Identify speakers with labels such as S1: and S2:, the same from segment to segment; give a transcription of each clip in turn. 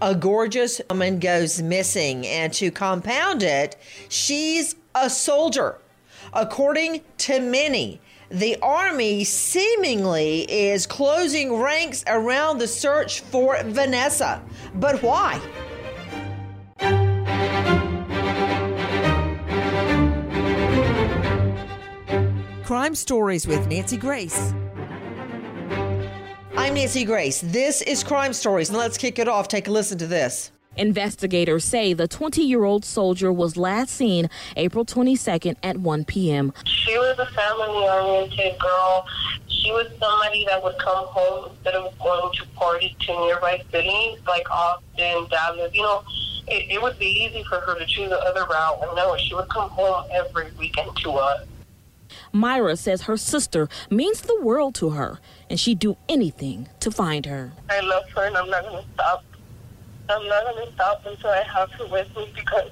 S1: A gorgeous woman goes missing, and to compound it, she's a soldier. According to many, the Army seemingly is closing ranks around the search for Vanessa. But why? Crime Stories with Nancy Grace. I'm Nancy Grace. This is Crime Stories, and let's kick it off. Take a listen to this.
S2: Investigators say the 20 year old soldier was last seen April 22nd at 1 p.m.
S3: She was a family oriented girl. She was somebody that would come home instead of going to parties to nearby cities like Austin, Dallas. You know, it, it would be easy for her to choose the other route. And no, she would come home every weekend to us.
S2: Myra says her sister means the world to her and she'd do anything to find her.
S3: I love her and I'm not going to stop. I'm not going to stop until I have her with me because,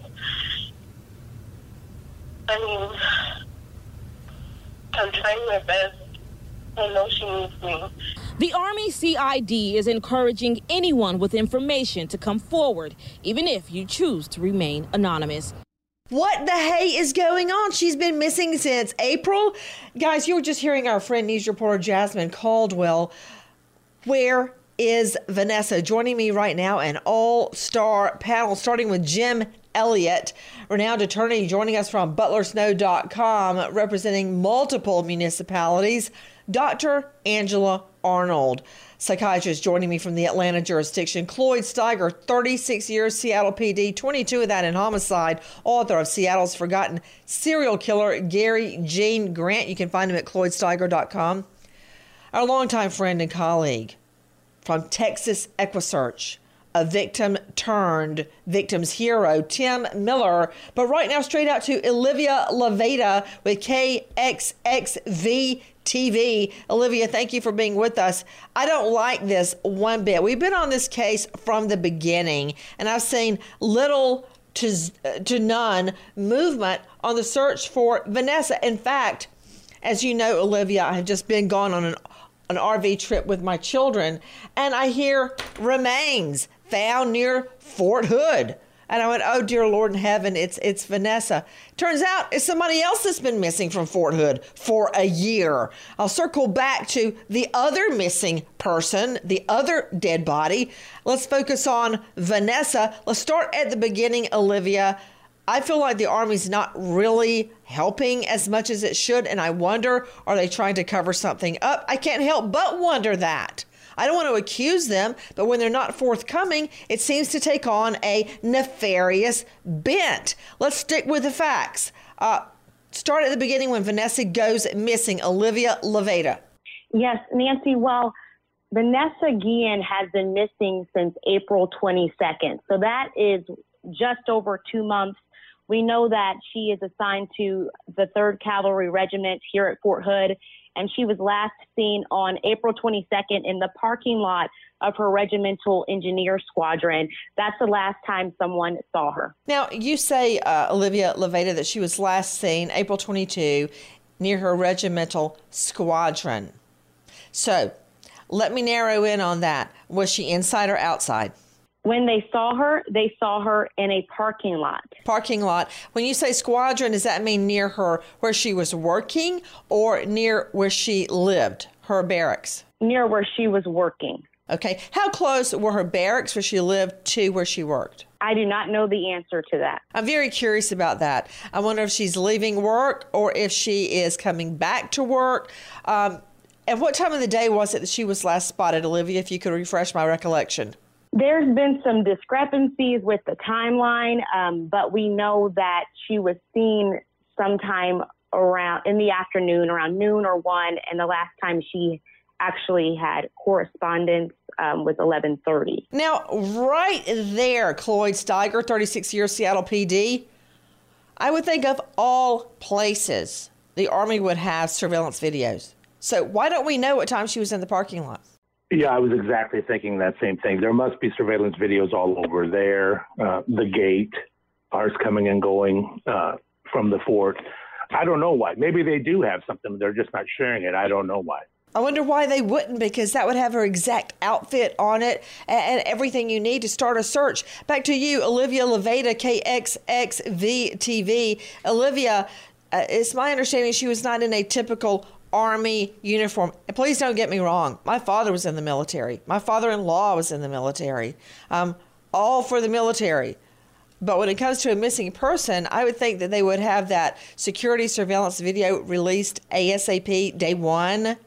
S3: I mean, I'm trying my best. I know she needs me.
S2: The Army CID is encouraging anyone with information to come forward, even if you choose to remain anonymous.
S1: What the hey is going on? She's been missing since April. Guys, you were just hearing our friend news reporter Jasmine Caldwell. Where is Vanessa? Joining me right now, an all star panel, starting with Jim Elliott, renowned attorney, joining us from butlersnow.com, representing multiple municipalities, Dr. Angela Arnold psychiatrist joining me from the Atlanta jurisdiction. Cloyd Steiger, 36 years, Seattle PD, 22 of that in homicide, author of Seattle's Forgotten Serial Killer, Gary Gene Grant. You can find him at cloydsteiger.com. Our longtime friend and colleague from Texas Equisearch, a victim turned victim's hero, Tim Miller. But right now, straight out to Olivia Levada with KXXV TV. Olivia, thank you for being with us. I don't like this one bit. We've been on this case from the beginning, and I've seen little to, uh, to none movement on the search for Vanessa. In fact, as you know, Olivia, I have just been gone on an, an RV trip with my children, and I hear remains found near Fort Hood. And I went, oh dear Lord in heaven, it's it's Vanessa. Turns out it's somebody else that's been missing from Fort Hood for a year. I'll circle back to the other missing person, the other dead body. Let's focus on Vanessa. Let's start at the beginning, Olivia. I feel like the Army's not really helping as much as it should, and I wonder are they trying to cover something up? I can't help but wonder that. I don't want to accuse them, but when they're not forthcoming, it seems to take on a nefarious bent. Let's stick with the facts. Uh, start at the beginning when Vanessa goes missing, Olivia Levada.
S4: Yes, Nancy. Well, Vanessa Guillen has been missing since April 22nd. So that is just over two months. We know that she is assigned to the 3rd Cavalry Regiment here at Fort Hood, and she was last seen on April 22nd in the parking lot of her regimental engineer squadron. That's the last time someone saw her.
S1: Now, you say, uh, Olivia Levada, that she was last seen April 22 near her regimental squadron. So, let me narrow in on that. Was she inside or outside?
S4: When they saw her, they saw her in a parking lot.
S1: Parking lot. When you say squadron, does that mean near her where she was working or near where she lived, her barracks?
S4: Near where she was working.
S1: Okay. How close were her barracks where she lived to where she worked?
S4: I do not know the answer to that.
S1: I'm very curious about that. I wonder if she's leaving work or if she is coming back to work. Um, at what time of the day was it that she was last spotted, Olivia, if you could refresh my recollection?
S4: There's been some discrepancies with the timeline, um, but we know that she was seen sometime around in the afternoon, around noon or one, and the last time she actually had correspondence um, was 11:30.
S1: Now, right there, Cloyd Steiger, 36 years Seattle PD. I would think of all places the Army would have surveillance videos. So why don't we know what time she was in the parking lot?
S5: Yeah, I was exactly thinking that same thing. There must be surveillance videos all over there. Uh, the gate, cars coming and going uh, from the fort. I don't know why. Maybe they do have something. They're just not sharing it. I don't know why.
S1: I wonder why they wouldn't, because that would have her exact outfit on it and, everything you need to start a search. Back to you, Olivia Levada, KXXV TV. Olivia, uh, it's my understanding she was not in a typical Army uniform. And please don't get me wrong. My father was in the military. My father in law was in the military. Um, all for the military. But when it comes to a missing person, I would think that they would have that security surveillance video released ASAP day one.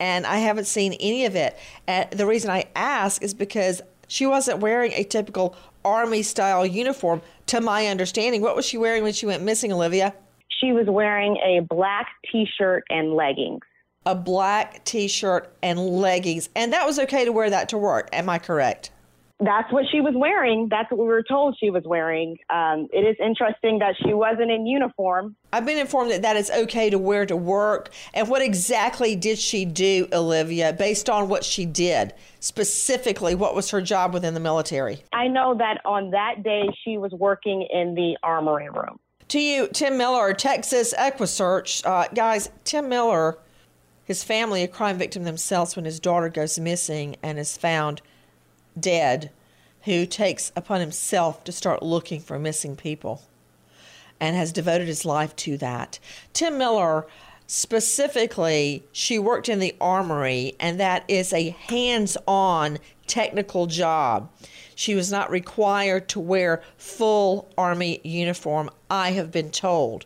S1: And I haven't seen any of it. And the reason I ask is because she wasn't wearing a typical Army style uniform, to my understanding. What was she wearing when she went missing, Olivia?
S4: She was wearing a black t shirt and leggings.
S1: A black t shirt and leggings. And that was okay to wear that to work. Am I correct?
S4: That's what she was wearing. That's what we were told she was wearing. Um, it is interesting that she wasn't in uniform.
S1: I've been informed that that is okay to wear to work. And what exactly did she do, Olivia, based on what she did? Specifically, what was her job within the military?
S4: I know that on that day she was working in the armory room.
S1: To you, Tim Miller, Texas Equisearch. Uh, guys, Tim Miller, his family, a crime victim themselves, when his daughter goes missing and is found dead, who takes upon himself to start looking for missing people and has devoted his life to that. Tim Miller, specifically, she worked in the armory, and that is a hands on technical job. She was not required to wear full Army uniform, I have been told.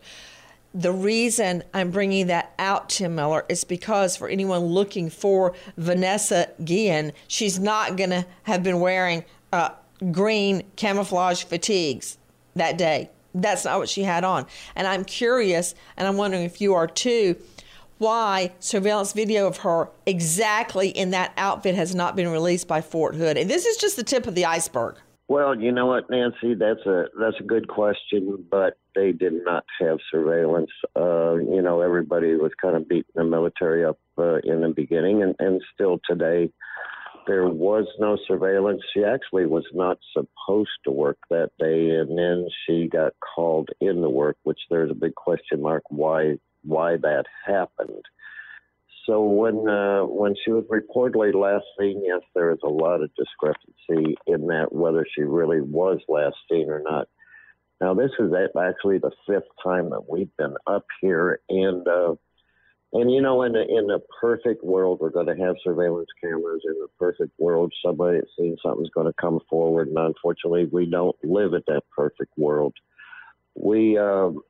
S1: The reason I'm bringing that out, Tim Miller, is because for anyone looking for Vanessa Guillen, she's not going to have been wearing uh, green camouflage fatigues that day. That's not what she had on. And I'm curious, and I'm wondering if you are too, why surveillance video of her exactly in that outfit has not been released by Fort Hood. And this is just the tip of the iceberg.
S6: Well, you know what, Nancy, that's a that's a good question, but they did not have surveillance. Uh, you know, everybody was kind of beating the military up uh, in the beginning, and, and still today, there was no surveillance. She actually was not supposed to work that day, and then she got called in to work, which there's a big question mark why why that happened. So when uh, when she was reportedly last seen, yes, there is a lot of discrepancy in that whether she really was last seen or not. Now this is actually the fifth time that we've been up here, and uh, and you know, in a, in a perfect world, we're going to have surveillance cameras. In a perfect world, somebody that's seen something's going to come forward, and unfortunately, we don't live in that perfect world. we um,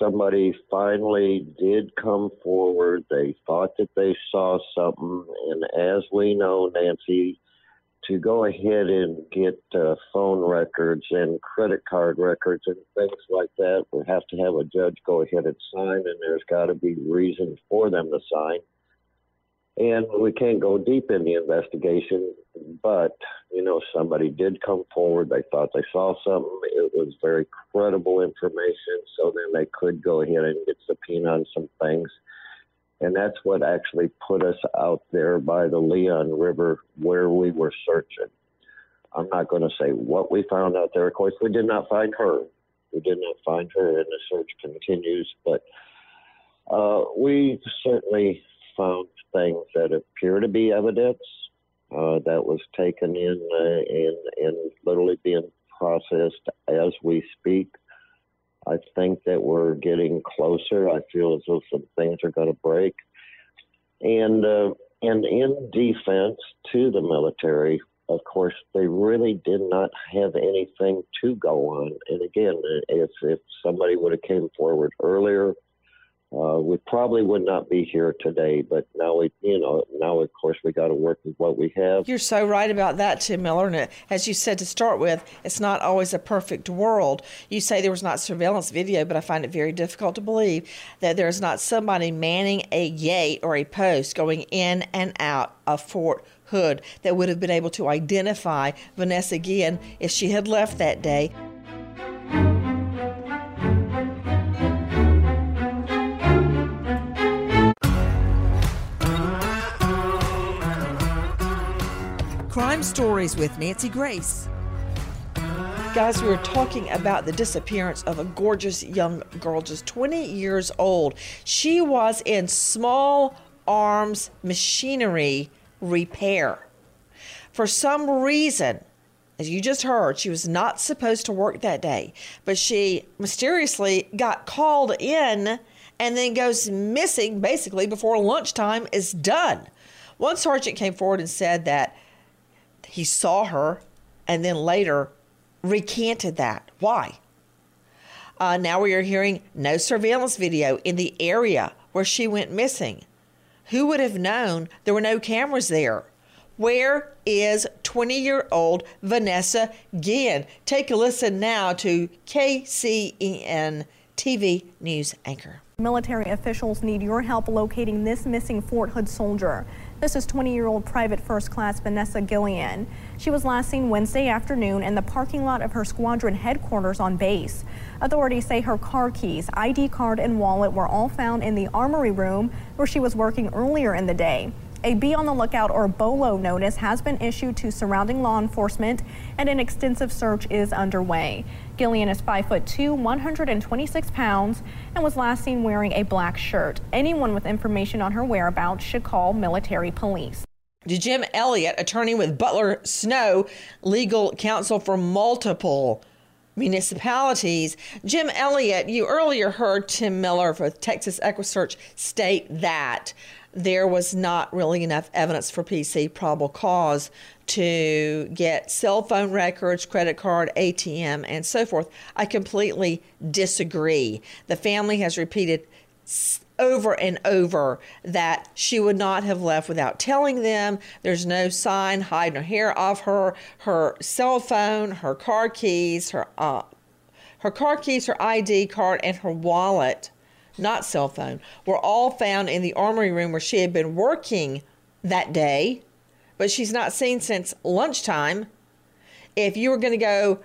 S6: somebody finally did come forward. They thought that they saw something, and as we know, Nancy, to go ahead and get uh, phone records and credit card records and things like that, we have to have a judge go ahead and sign, and there's got to be reason for them to sign. And we can't go deep in the investigation, but you know, somebody did come forward. They thought they saw something. It was very credible information, so then they could go ahead and get subpoena on some things. And that's what actually put us out there by the Leon River where we were searching. I'm not going to say what we found out there. Of course, we did not find her. We did not find her, and the search continues. But uh, we certainly found things that appear to be evidence uh, that was taken in uh, and, literally being processed as we speak. I think that we're getting closer. I feel as though some things are going to break. And uh, and in defense to the military, of course, they really did not have anything to go on. And again, if if somebody would have came forward earlier, uh, we probably would not be here today. But now we, you know, now of course we got to work with what we have.
S1: You're so right about that, Tim Miller. And as you said to start with, it's not always a perfect world. You say there was not surveillance video, but I find it very difficult to believe that there is not somebody manning a gate or a post going in and out of Fort Hood that would have been able to identify Vanessa Guillen if she had left that day. Crime Stories with Nancy Grace. Guys, we were talking about the disappearance of a gorgeous young girl, just 20 years old. She was in small arms machinery repair. For some reason, as you just heard, she was not supposed to work that day, but she mysteriously got called in and then goes missing basically before lunchtime is done. One sergeant came forward and said that he saw her and then later recanted that. Why? Uh, now we are hearing no surveillance video in the area where she went missing. Who would have known there were no cameras there? Where is 20 year old Vanessa Guillen? Take a listen now to KCEN TV news anchor.
S7: Military officials need your help locating this missing Fort Hood soldier. This is 20 year old Private First Class Vanessa Guillen. She was last seen Wednesday afternoon in the parking lot of her squadron headquarters on base. Authorities say her car keys, ID card, and wallet were all found in the armory room where she was working earlier in the day. A be on the lookout or BOLO notice has been issued to surrounding law enforcement and an extensive search is underway. Guillen is 5 foot 2, 126 pounds, and was last seen wearing a black shirt. Anyone with information on her whereabouts should call military police.
S1: Jim Elliott, attorney with Butler Snow, legal counsel for multiple municipalities. Jim Elliott, you earlier heard Tim Miller with Texas EquiSearch state that there was not really enough evidence for PC probable cause to get cell phone records, credit card, ATM, and so forth. I completely disagree. The family has repeated over and over that she would not have left without telling them. There's no sign hiding her hair off her. Her cell phone, her car keys, her uh, her car keys, her ID card, and her wallet not cell phone, were all found in the armory room where she had been working that day, but she's not seen since lunchtime. If you were going to go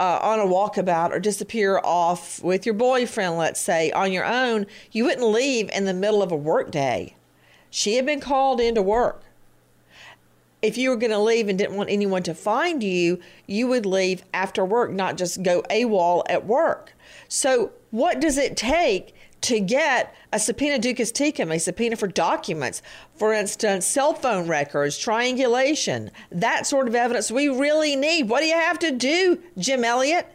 S1: uh, on a walkabout or disappear off with your boyfriend, let's say, on your own, you wouldn't leave in the middle of a workday. She had been called into work. If you were going to leave and didn't want anyone to find you, you would leave after work, not just go AWOL at work. So, what does it take to get a subpoena duces tecum, a subpoena for documents, for instance, cell phone records, triangulation, that sort of evidence we really need. What do you have to do, Jim Elliott?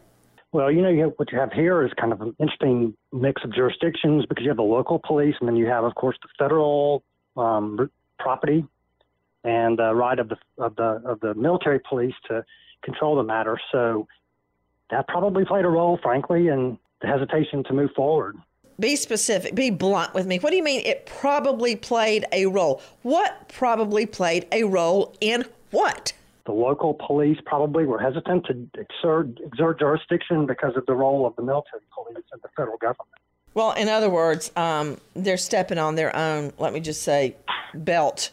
S8: Well, you know, you have, what you have here is kind of an interesting mix of jurisdictions because you have the local police, and then you have, of course, the federal um, property and the right of the of the of the military police to control the matter. So that probably played a role, frankly, in the hesitation to move forward.
S1: Be specific, be blunt with me. What do you mean it probably played a role? What probably played a role in what?
S8: The local police probably were hesitant to exert, exert jurisdiction because of the role of the military police and the federal government.
S1: Well, in other words, um, they're stepping on their own, let me just say, belt.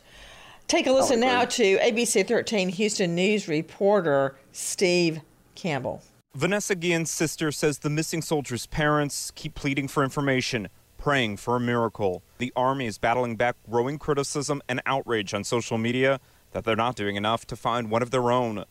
S1: Take a listen now to ABC 13 Houston News reporter Steve Campbell.
S9: Vanessa Guillen's sister says the missing soldier's parents keep pleading for information, praying for a miracle. The Army is battling back growing criticism and outrage on social media that they're not doing enough to find one of their own.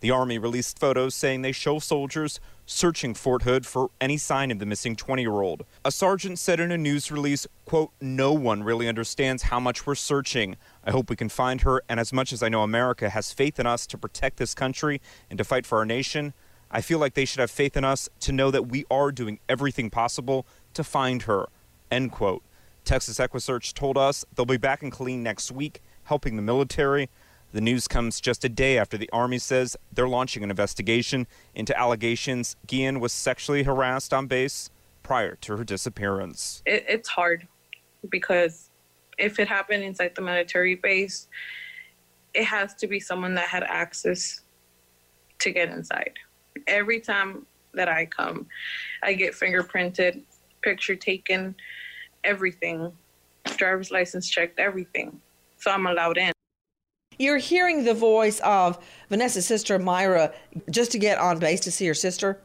S9: The Army released photos saying they show soldiers searching Fort Hood for any sign of the missing 20 year old. A sergeant said in a news release, quote, No one really understands how much we're searching. I hope we can find her, and as much as I know America has faith in us to protect this country and to fight for our nation, I feel like they should have faith in us to know that we are doing everything possible to find her. End quote. Texas EquiSearch told us they'll be back in Killeen next week, helping the military. The news comes just a day after the Army says they're launching an investigation into allegations Guillen was sexually harassed on base prior to her disappearance.
S10: It, it's hard because if it happened inside the military base, it has to be someone that had access to get inside every time that I come, I get fingerprinted, picture taken, everything, driver's license checked, everything. So I'm allowed in.
S1: You're hearing the voice of Vanessa's sister, Myra, just to get on base to see her sister.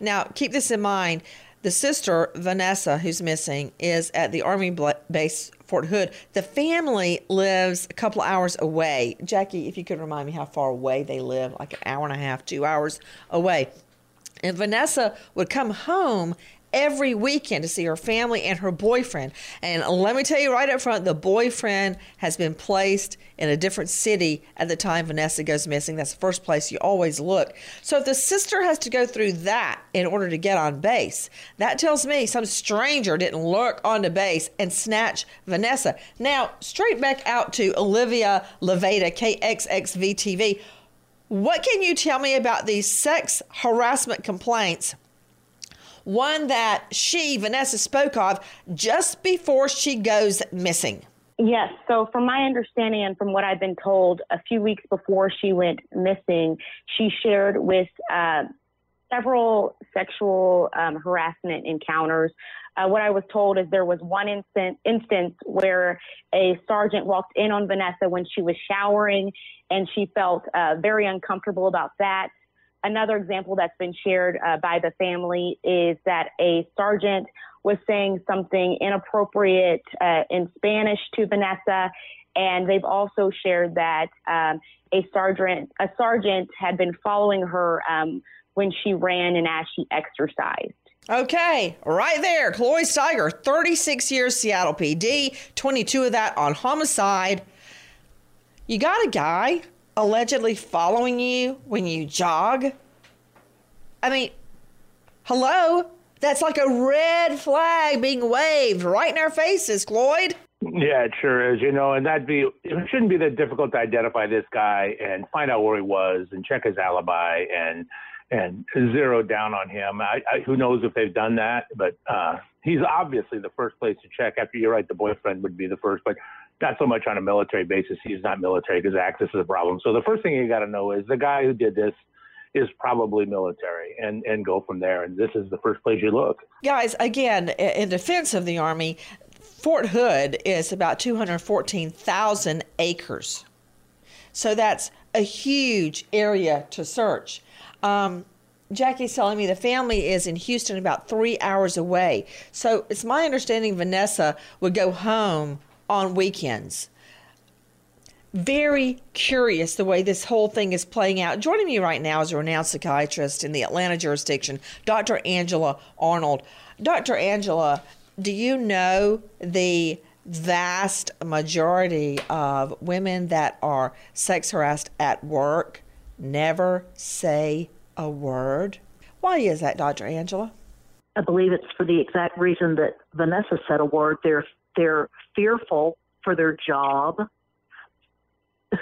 S1: Now, keep this in mind. The sister, Vanessa, who's missing, is at the Army base, Fort Hood. The family lives a couple hours away. Jackie, if you could remind me how far away they live, like an hour and a half, two hours away. And Vanessa would come home every weekend to see her family and her boyfriend. And let me tell you right up front, the boyfriend has been placed in a different city at the time Vanessa goes missing. That's the first place you always look. So if the sister has to go through that in order to get on base, that tells me some stranger didn't lurk onto base and snatch Vanessa. Now, straight back out to Olivia Levada, KXXVTV. What can you tell me about these sex harassment complaints one that she, Vanessa, spoke of just before she goes missing.
S4: Yes. So, from my understanding and from what I've been told, a few weeks before she went missing, she shared with uh, several sexual um, harassment encounters. Uh, what I was told is there was one instant, instance where a sergeant walked in on Vanessa when she was showering, and she felt uh, very uncomfortable about that. Another example that's been shared uh, by the family is that a sergeant was saying something inappropriate uh, in Spanish to Vanessa, and they've also shared that um, a sergeant a sergeant had been following her um, when she ran and as she exercised.
S1: Okay, right there. Cloyd Steiger, 36 years Seattle PD, 22 of that on homicide. You got a guy allegedly following you when you jog? I mean, hello? That's like a red flag being waved right in our faces, Cloyd.
S5: Yeah, it sure is. You know, and that'd be it shouldn't be that difficult to identify this guy and find out where he was and check his alibi and and zero down on him. I, I, who knows if they've done that, but uh, he's obviously the first place to check. After you're right, the boyfriend would be the first, but not so much on a military basis. He's not military because access is a problem. So the first thing you got to know is the guy who did this is probably military and, and go from there. And this is the first place you look.
S1: Guys, again, in defense of the Army, Fort Hood is about 214,000 acres. So that's a huge area to search. Um, Jackie's telling me the family is in Houston about three hours away. So it's my understanding Vanessa would go home on weekends. Very curious the way this whole thing is playing out. Joining me right now is a renowned psychiatrist in the Atlanta jurisdiction, Dr. Angela Arnold. Dr. Angela, do you know the vast majority of women that are sex harassed at work never say a word? Why is that, Dr. Angela?
S11: I believe it's for the exact reason that Vanessa said a word. They're they're fearful for their job.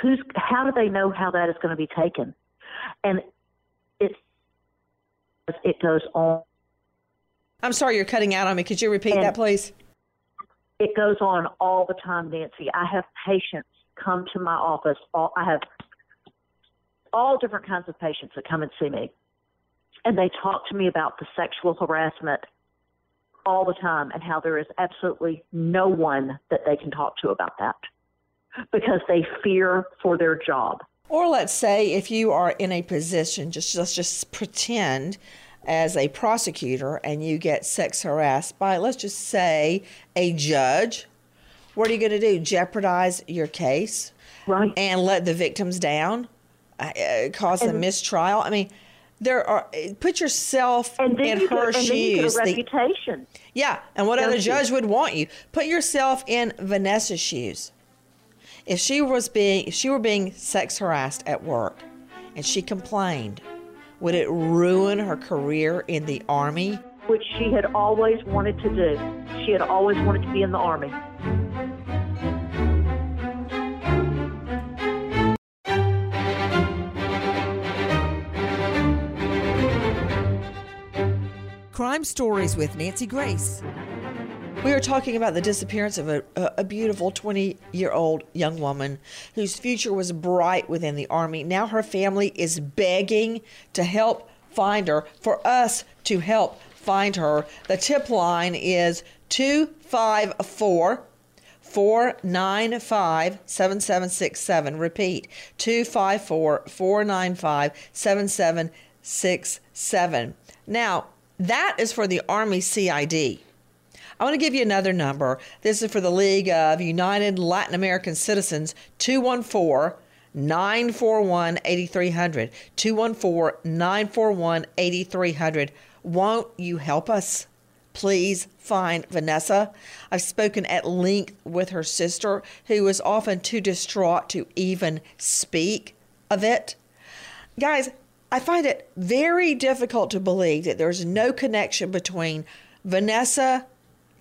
S11: Who's how do they know how that is going to be taken? And it it goes on.
S1: I'm sorry you're cutting out on me. Could you repeat
S11: And-
S1: that, please?
S11: It goes on all the time, Nancy. I have patients come to my office. All, I have all different kinds of patients that come and see me, and they talk to me about the sexual harassment all the time and how there is absolutely no one that they can talk to about that because they fear for their job.
S1: Or let's say if you are in a position, just let's just pretend as a prosecutor and you get sex harassed by, let's just say, a judge. What are you going to do? Jeopardize your case,
S11: right?
S1: And let the victims down, uh, uh, cause a mistrial. I mean, there are. Put yourself
S11: And
S1: in
S11: you
S1: her
S11: get, and then you get
S1: shoes.
S11: a
S1: The-
S11: reputation.
S1: yeah, and what
S11: Don't
S1: other
S11: you?
S1: judge would want you? Put yourself in Vanessa's shoes. If she was being if she were being sex harassed at work and she complained, would it ruin her career in the army?
S11: which she had always wanted to do. She had always wanted to be in the army.
S1: Crime Stories with Nancy Grace. We are talking about the disappearance of a, a, beautiful 20 year old young woman whose future was bright within the Army. Now her family is begging to help find her, for us to help find her. The tip line is 254 495 7767. Repeat 254 495 7767. Now, that is for the Army CID. I want to give you another number. This is for the League of United Latin American Citizens 214 941 8300. 214 941 8300. Won't you help us? Please find Vanessa. I've spoken at length with her sister, who is often too distraught to even speak of it. Guys, I find it very difficult to believe that there's no connection between Vanessa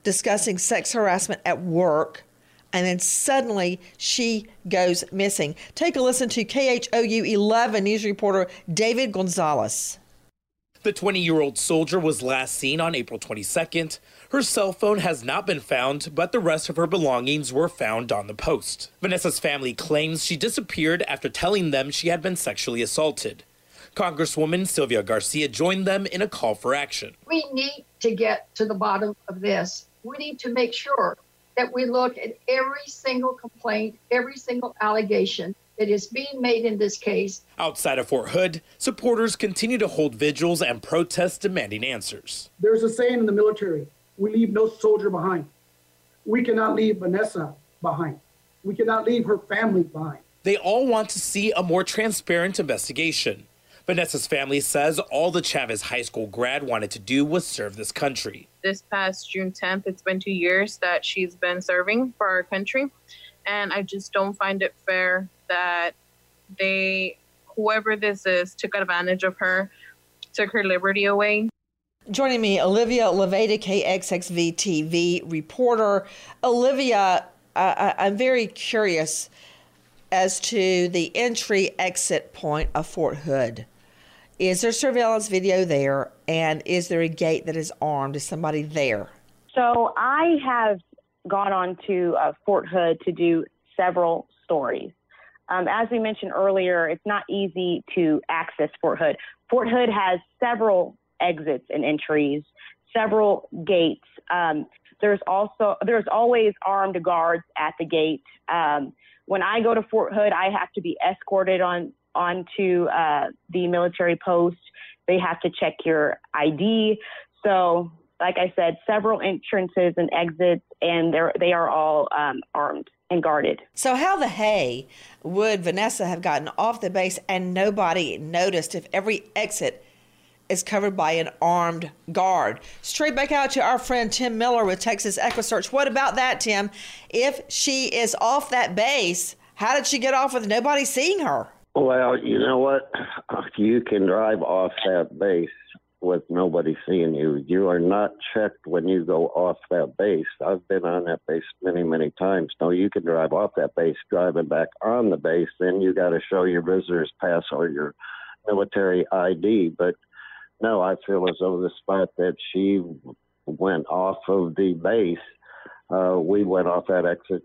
S1: discussing sex harassment at work and then suddenly she goes missing. Take a listen to KHOU 11 news reporter David Gonzalez.
S12: The 20 year old soldier was last seen on April 22nd. Her cell phone has not been found, but the rest of her belongings were found on the post. Vanessa's family claims she disappeared after telling them she had been sexually assaulted. Congresswoman Sylvia Garcia joined them in a call for action.
S13: we need to get to the bottom of this. We need to make sure that we look at every single complaint, every single allegation that is being made in this case.
S12: Outside of Fort Hood, supporters continue to hold vigils and protests demanding answers.
S14: There's a saying in the military we leave no soldier behind. We cannot leave Vanessa behind. We cannot leave her family behind.
S12: They all want to see a more transparent investigation. Vanessa's family says all the Chavez High School grad wanted to do was serve this country.
S10: This past June 10th, it's been two years that she's been serving for our country. And I just don't find it fair that they, whoever this is, took advantage of her, took her liberty away.
S1: Joining me, Olivia Levada, KXXV TV reporter. Olivia, I, I, I'm very curious as to the entry exit point of Fort Hood. Is there surveillance video there? And is there a gate that is armed? Is somebody there?
S4: So I have gone on to uh, Fort Hood to do several stories. Um, as we mentioned earlier, it's not easy to access Fort Hood. Fort Hood has several exits and entries, several gates. Um, there's also there's always armed guards at the gate. Um, when I go to Fort Hood, I have to be escorted on onto uh, the military post. They have to check your ID. So, like I said, several entrances and exits, and they're they are all um, armed and guarded.
S1: So, how the hay would Vanessa have gotten off the base and nobody noticed if every exit is covered by an armed guard? Straight back out to our friend Tim Miller with Texas EquiSearch. What about that, Tim? If she is off that base, how did she get off with nobody seeing her?
S6: Well, you know what? You can drive off that base with nobody seeing you. You are not checked when you go off that base. I've been on that base many, many times. No, you can drive off that base, driving back on the base. Then you got to show your visitor's pass or your military ID. But no, I feel as though the spot that she went off of the base, uh, we went off that exit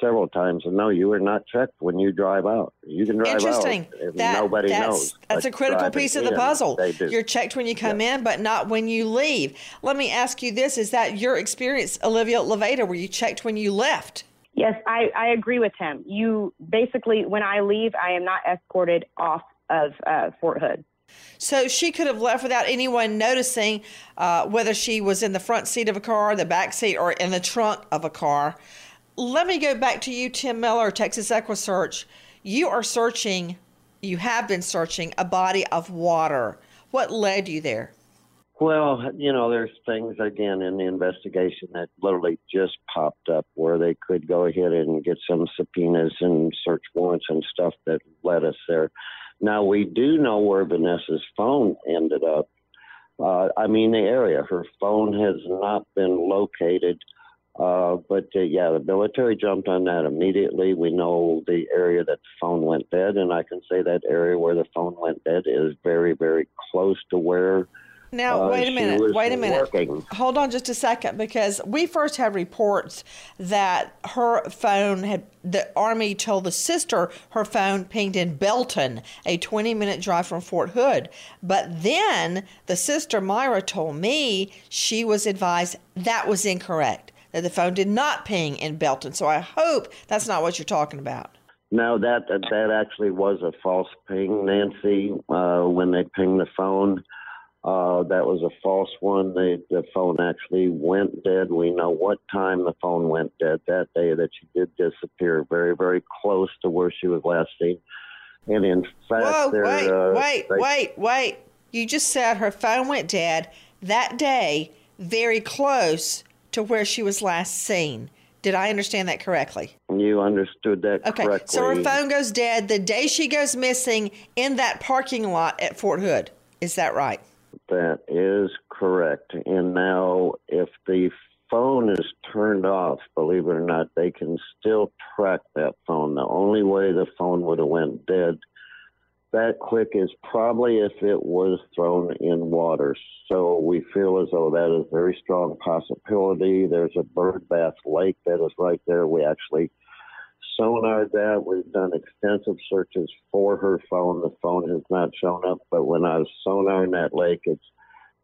S6: several times. And no, you were not checked when you drive out. You can drive
S1: Interesting.
S6: out. and
S1: That-
S6: nobody
S1: that's,
S6: knows.
S1: That's a critical piece of the
S6: in,
S1: puzzle. You're checked when you come in, but not when you leave. Let me ask you this: Is that your experience, Olivia Levada? Were you checked when you left?
S15: Yes, I, I agree with him. You basically, when I leave, I am not escorted off of uh, Fort Hood.
S1: So she could have left without anyone noticing uh, whether she was in the front seat of a car, the back seat, or in the trunk of a car. Let me go back to you, Tim Miller, Texas EquiSearch. You are searching, you have been searching a body of water. What led you there?
S6: Well, you know, there's things again in the investigation that literally just popped up where they could go ahead and get some subpoenas and search warrants and stuff that led us there. Now we do know where Vanessa's phone ended up. Uh, I mean, the area. Her phone has not been located. Uh, but uh, yeah, the military jumped on that immediately. We know the area that the phone went dead, and I can say that area where the phone went dead is very, very close to where.
S1: Now,
S6: uh,
S1: wait a minute. Wait a minute.
S6: working.
S1: Hold on just a second because we first had reports that her phone had, the Army told the sister her phone pinged in Belton, a 20 minute drive from Fort Hood. But then the sister Myra told me she was advised that was incorrect, that the phone did not ping in Belton. So I hope that's not what you're talking about.
S6: No, that that, that actually was a false ping, Nancy. Uh, when they pinged the phone, uh, that was a false one. They, the phone actually went dead. We know what time the phone went dead that day. That she did disappear, very very close to where she was last seen. And in fact,
S1: Whoa,
S6: there,
S1: wait,
S6: uh,
S1: wait,
S6: they-
S1: wait, wait. You just said her phone went dead that day, very close to where she was last seen. Did I understand that correctly?
S6: You understood that
S1: Okay,
S6: correctly.
S1: so her phone goes dead the day she goes missing in that parking lot at Fort Hood. Is that right?
S6: That is correct. And now, if the phone is turned off, believe it or not, they can still track that phone. The only way the phone would have went dead that quick is probably if it was thrown in water. So we feel as though that is a very strong possibility. There's a bird bath lake that is right there. We actually sonar that. We've done extensive searches for her phone. The phone has not shown up, but when I was sonaring that lake, it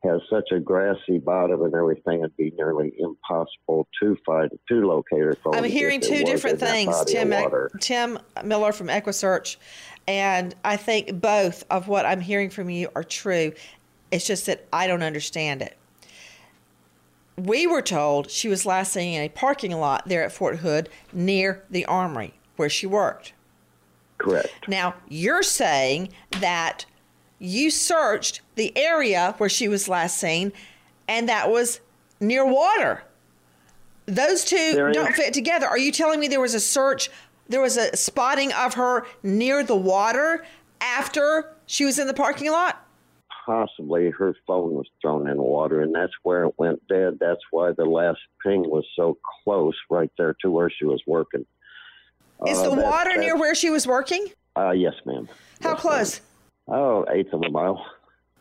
S6: has such a grassy bottom and everything, it'd be nearly impossible to find to locate her phone.
S1: I'm hearing two different things, Tim. Tim Miller from EquiSearch, and I think both of what I'm hearing from you are true. It's just that I don't understand it. We were told she was last seen in a parking lot there at Fort Hood near the armory where she worked.
S6: Correct.
S1: Now, you're saying that you searched the area where she was last seen, and that was near water. Those two
S6: There is-
S1: don't fit together. Are you telling me there was a search, there was a spotting of her near the water after she was in the parking lot?
S6: Possibly her phone was thrown in the water, and that's where it went dead. That's why the last ping was so close, right there to where she was working.
S1: Is
S6: Uh,
S1: the
S6: that-
S1: water
S6: that-
S1: near where she was working?
S6: Uh, yes, ma'am.
S1: How close?
S6: Oh, eighth of a mile.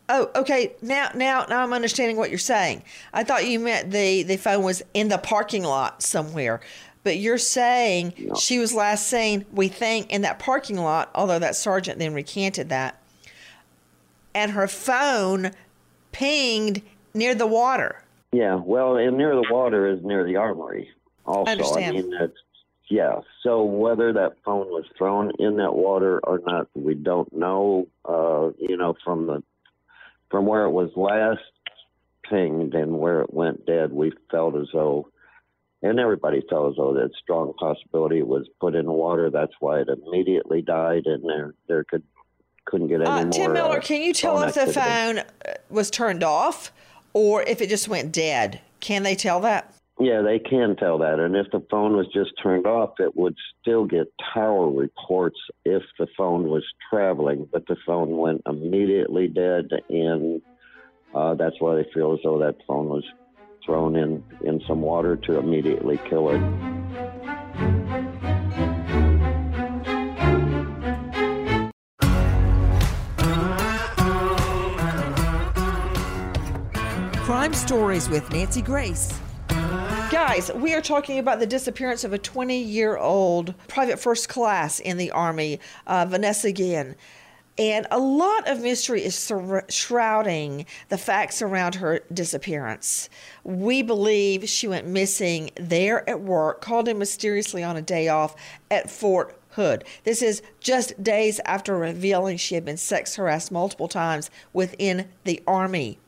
S1: Oh, okay. Now, now, now I'm understanding what you're saying. I thought you meant the the phone was in the parking lot somewhere, but you're saying she was last seen. We think in that parking lot. Although that sergeant then recanted that, and her phone pinged near the water.
S6: Yeah, well, and near the water is near the armory. Also,
S1: understand.
S6: mean, that's yeah. So whether that phone was thrown in that water or not, we don't know. Uh, you know, from the from where it was last pinged and where it went dead, we felt as though, and everybody felt as though that strong possibility was put in the water. That's why it immediately died, and there there could couldn't get any
S1: Uh,
S6: more.
S1: Tim Miller,
S6: uh,
S1: can you tell if the phone uh, was turned off or if it just went dead? Can they tell that?
S6: Yeah, they can tell that. And if the phone was just turned off, it would still get tower reports if the phone was traveling. But the phone went immediately dead, and uh, that's why they feel as though that phone was thrown in, in some water to immediately kill it.
S16: Stories with Nancy Grace.
S1: Guys, we are talking about the disappearance of a 20 year old private first class in the Army, uh, Vanessa Guillen. And a lot of mystery is sur- shrouding the facts around her disappearance. We believe she went missing there at work, called in mysteriously on a day off at Fort Hood. This is just days after revealing she had been sex harassed multiple times within the Army.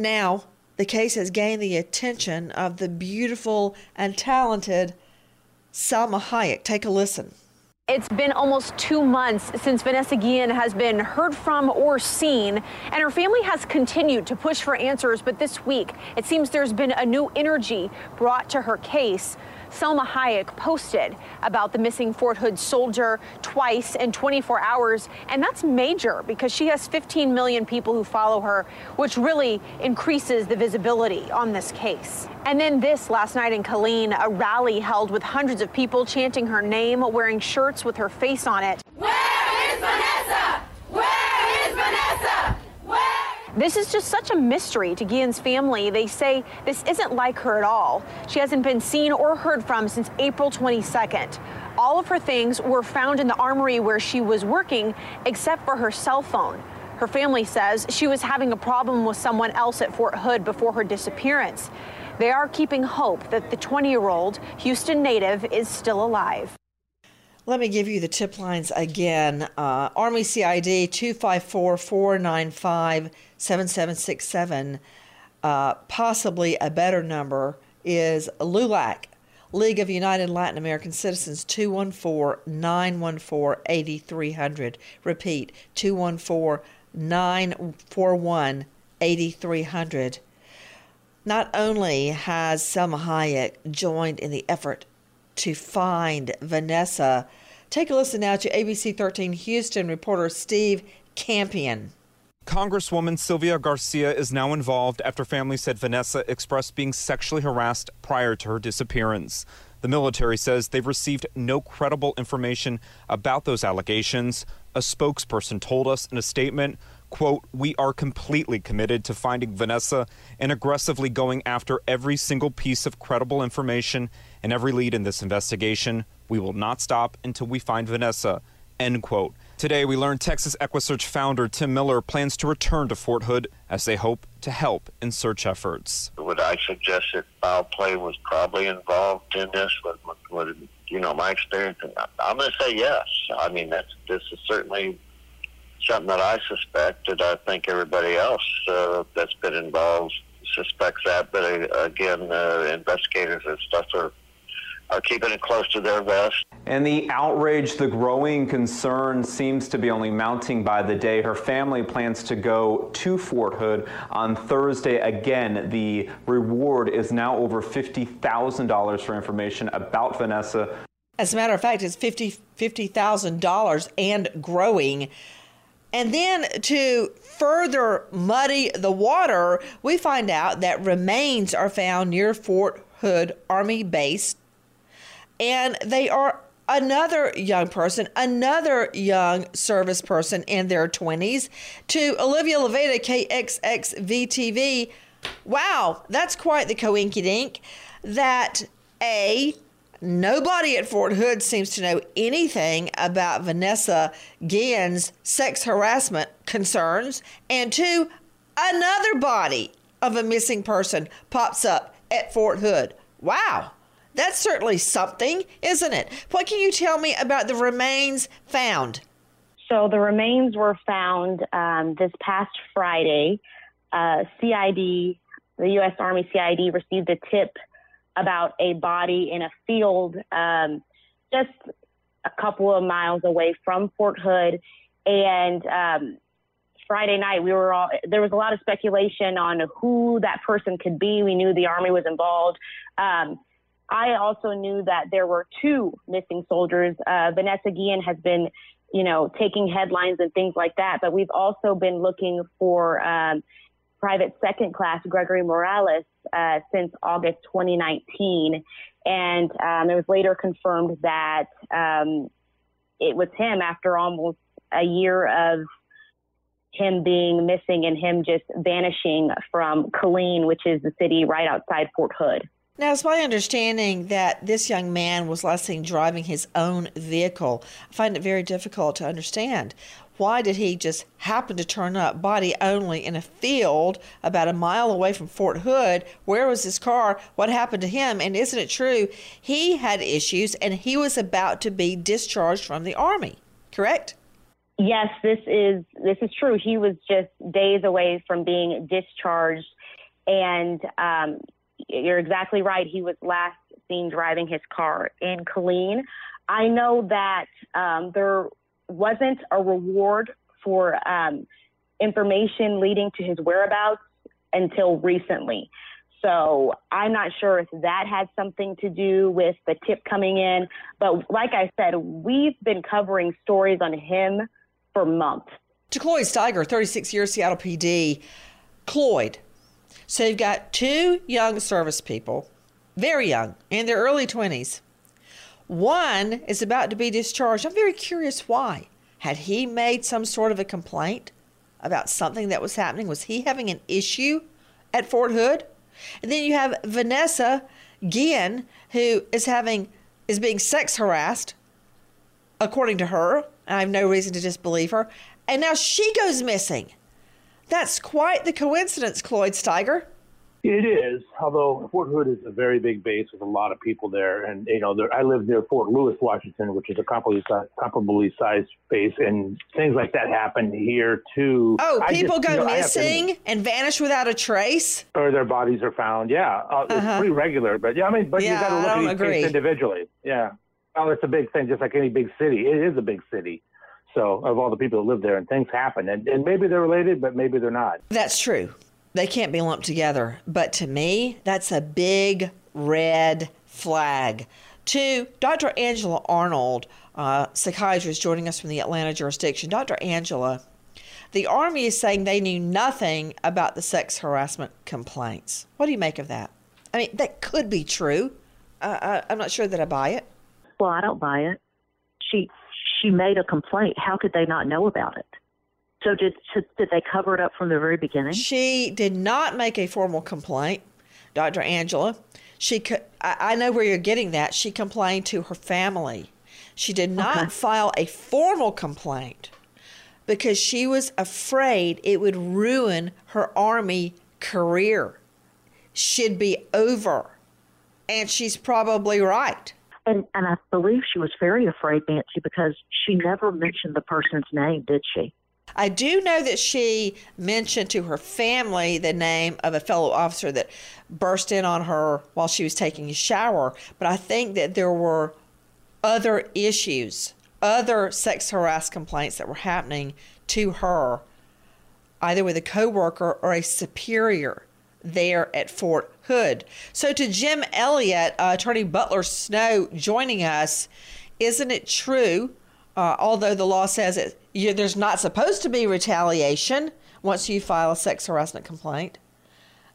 S1: Now, the case has gained the attention of the beautiful and talented Salma Hayek. Take a listen.
S17: It's been almost two months since Vanessa Guillen has been heard from or seen, and her family has continued to push for answers. But this week, it seems there's been a new energy brought to her case. Salma Hayek posted about the missing Fort Hood soldier twice in 24 hours, and that's major because she has 15 million people who follow her, which really increases the visibility on this case. And then this last night in Killeen, a rally held with hundreds of people chanting her name, wearing shirts with her face on it.
S18: Where is Vanessa? Where is Vanessa?
S17: This is just such a mystery to Guillen's family. They say this isn't like her at all. She hasn't been seen or heard from since April 22nd. All of her things were found in the armory where she was working, except for her cell phone. Her family says she was having a problem with someone else at Fort Hood before her disappearance. They are keeping hope that the 20 year old Houston native is still alive.
S1: Let me give you the tip lines again. Uh, Army CID 254 495 7767. Uh, possibly a better number is LULAC, League of United Latin American Citizens 214 914 8300. Repeat 214 941 8300. Not only has Salma Hayek joined in the effort to find Vanessa, take a listen now to ABC 13 Houston reporter Steve Campion.
S9: Congresswoman Sylvia Garcia is now involved after family said Vanessa expressed being sexually harassed prior to her disappearance. The military says they've received no credible information about those allegations. A spokesperson told us in a statement, quote, "We are completely committed to finding Vanessa and aggressively going after every single piece of credible information and every lead in this investigation. We will not stop until we find Vanessa." End quote. Today, we learned Texas EquuSearch founder Tim Miller plans to return to Fort Hood as they hope to help in search efforts.
S19: Would I suggest that foul play was probably involved in this? With, with you know my experience, I'm going to say yes. I mean, that's this is certainly something that I suspect, and I think everybody else uh, that's been involved suspects that. But uh, again, uh, investigators and stuff are are keeping it close to their vest.
S9: And the outrage, the growing concern seems to be only mounting by the day. Her family plans to go to Fort Hood on Thursday. Again, the reward is now over $50,000 for information about Vanessa.
S1: As a matter of fact, it's $50,000 $50, and growing. And then to further muddy the water, we find out that remains are found near Fort Hood Army Base and they are another young person, another young service person in their 20s, to Olivia Leveda, KXXVTV. Wow, that's quite the coinkydink that A, nobody at Fort Hood seems to know anything about Vanessa Guillen's sex harassment concerns, and two, another body of a missing person pops up at Fort Hood. Wow. That's certainly something, isn't it? What can you tell me about the remains found?
S4: So the remains were found um, this past Friday. Uh, CID, the U.S. Army CID, received a tip about a body in a field um, just a couple of miles away from Fort Hood. And um, Friday night, we were all there was a lot of speculation on who that person could be. We knew the Army was involved. Um, I also knew that there were two missing soldiers. Uh, Vanessa Guillen has been, you know, taking headlines and things like that, but we've also been looking for um, private second class Gregory Morales uh, since August 2019. And um, it was later confirmed that um, it was him after almost a year of him being missing and him just vanishing from Killeen, which is the city right outside Fort Hood.
S1: Now, it's my understanding that this young man was last seen driving his own vehicle. I find it very difficult to understand. Why did he just happen to turn up body only in a field about a mile away from Fort Hood? Where was his car? What happened to him? And isn't it true he had issues and he was about to be discharged from the Army, correct?
S4: Yes, this is this is true. He was just days away from being discharged, and um, you're exactly right. He was last seen driving his car in Killeen. I know that um, there wasn't a reward for um, information leading to his whereabouts until recently. So I'm not sure if that had something to do with the tip coming in. But like I said, we've been covering stories on him for months.
S1: To Cloyd Steiger, 36 years Seattle PD. Cloyd, so you've got two young service people, very young, in their early 20s. One is about to be discharged. I'm very curious why. Had he made some sort of a complaint about something that was happening? Was he having an issue at Fort Hood? And then you have Vanessa Guillen, who is having is being sex harassed, according to her. I have no reason to disbelieve her. And now she goes missing. That's quite the coincidence, Cloyd Steiger.
S5: It is, although Fort Hood is a very big base with a lot of people there, and you know, there, I live near Fort Lewis, Washington, which is a comparably, comparably sized base, and things like that happen here too.
S1: Oh,
S5: I
S1: people
S5: just,
S1: go
S5: you know,
S1: missing
S5: to-
S1: and vanish without a trace.
S5: or their bodies are found. Yeah, uh, it's
S1: Uh-huh.
S5: pretty regular, but yeah, I mean, but
S1: Yeah,
S5: you got to look at each
S1: agree.
S5: case individually. Yeah, oh, it's a big thing, just like any big city. It is a big city. So of all the people that live there, and things happen, and, and maybe they're related, but maybe they're not.
S1: That's true. They can't be lumped together. But to me, that's a big red flag. To Dr. Angela Arnold, uh, psychiatrist joining us from the Atlanta jurisdiction. Dr. Angela, the Army is saying they knew nothing about the sex harassment complaints. What do you make of that? I mean, that could be true. Uh, I, I'm not sure that I buy it.
S11: Well, I don't buy it. She she made a complaint. How could they not know about it? So did did they cover it up from the very beginning?
S1: She did not make a formal complaint, Dr. Angela. She, I know where you're getting that. She complained to her family. She did not
S11: Okay.
S1: file a formal complaint because she was afraid it would ruin her army career. Should be over, and she's probably right.
S11: And and I believe she was very afraid, Nancy, because she never mentioned the person's name, did she?
S1: I do know that she mentioned to her family the name of a fellow officer that burst in on her while she was taking a shower, but I think that there were other issues, other sex harass complaints that were happening to her, either with a coworker or a superior there at Fort Hood. So to Jim Elliott, uh, Attorney Butler Snow joining us, isn't it true? Uh, although the law says it, you, there's not supposed to be retaliation once you file a sex harassment complaint.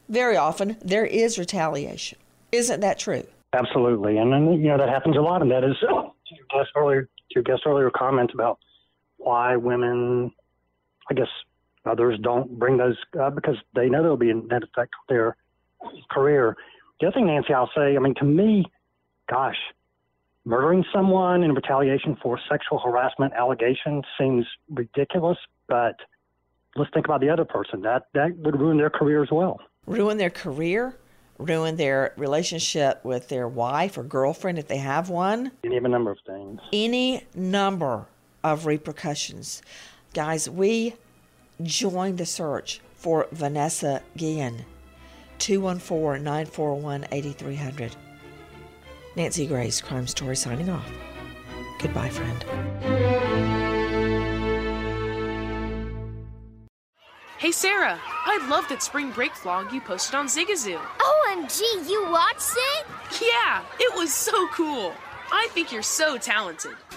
S1: Very often there is retaliation. Isn't that true?
S8: Absolutely, and then you know that happens a lot, and that is uh, to your guest earlier to your guest earlier comment about why women, I guess others don't bring those uh, because they know there'll be a net effect on their career. The other thing, Nancy, I'll say, I mean, to me, gosh, murdering someone in retaliation for sexual harassment allegations seems ridiculous, but let's think about the other person. That that would ruin their career as well.
S1: Ruin their career, ruin their relationship with their wife or girlfriend if they have one.
S8: Any number of things.
S1: any number of repercussions. Guys, we joined the search for Vanessa Guillen. 214 941 8300. Nancy Grace, Crime Story, signing off. Goodbye, friend.
S20: Hey Sarah, I love that spring break vlog you posted on Zigazoo.
S21: OMG, you watched it?
S20: Yeah, it was so cool. I think you're so talented.